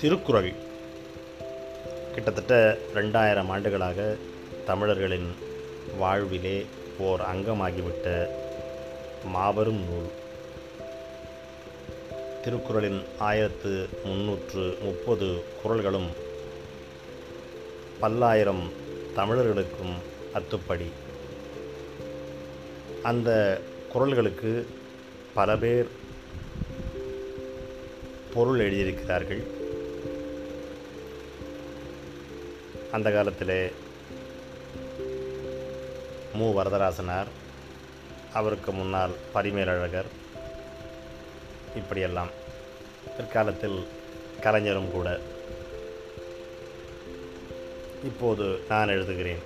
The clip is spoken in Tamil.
திருக்குறள். கிட்டத்தட்ட ரெண்டாயிரம் ஆண்டுகளாக தமிழர்களின் வாழ்விலே ஓர் அங்கமாகிவிட்ட மாபெரும் நூல். திருக்குறளின் ஆயிரத்து முன்னூற்று முப்பது குறள்களும் பல்லாயிரம் தமிழர்களுக்கும் அத்துப்படி. அந்த குறள்களுக்கு பல பேர் பொருள் எழுதியிருக்கிறார்கள். அந்த காலத்தில் மு. வரதராசனார் அவருக்கு முன்னால் பரிமேலழகர் இப்படியெல்லாம் பிற்காலத்தில் கலைஞரும் கூட. இப்போது நான் எழுதுகிறேன்.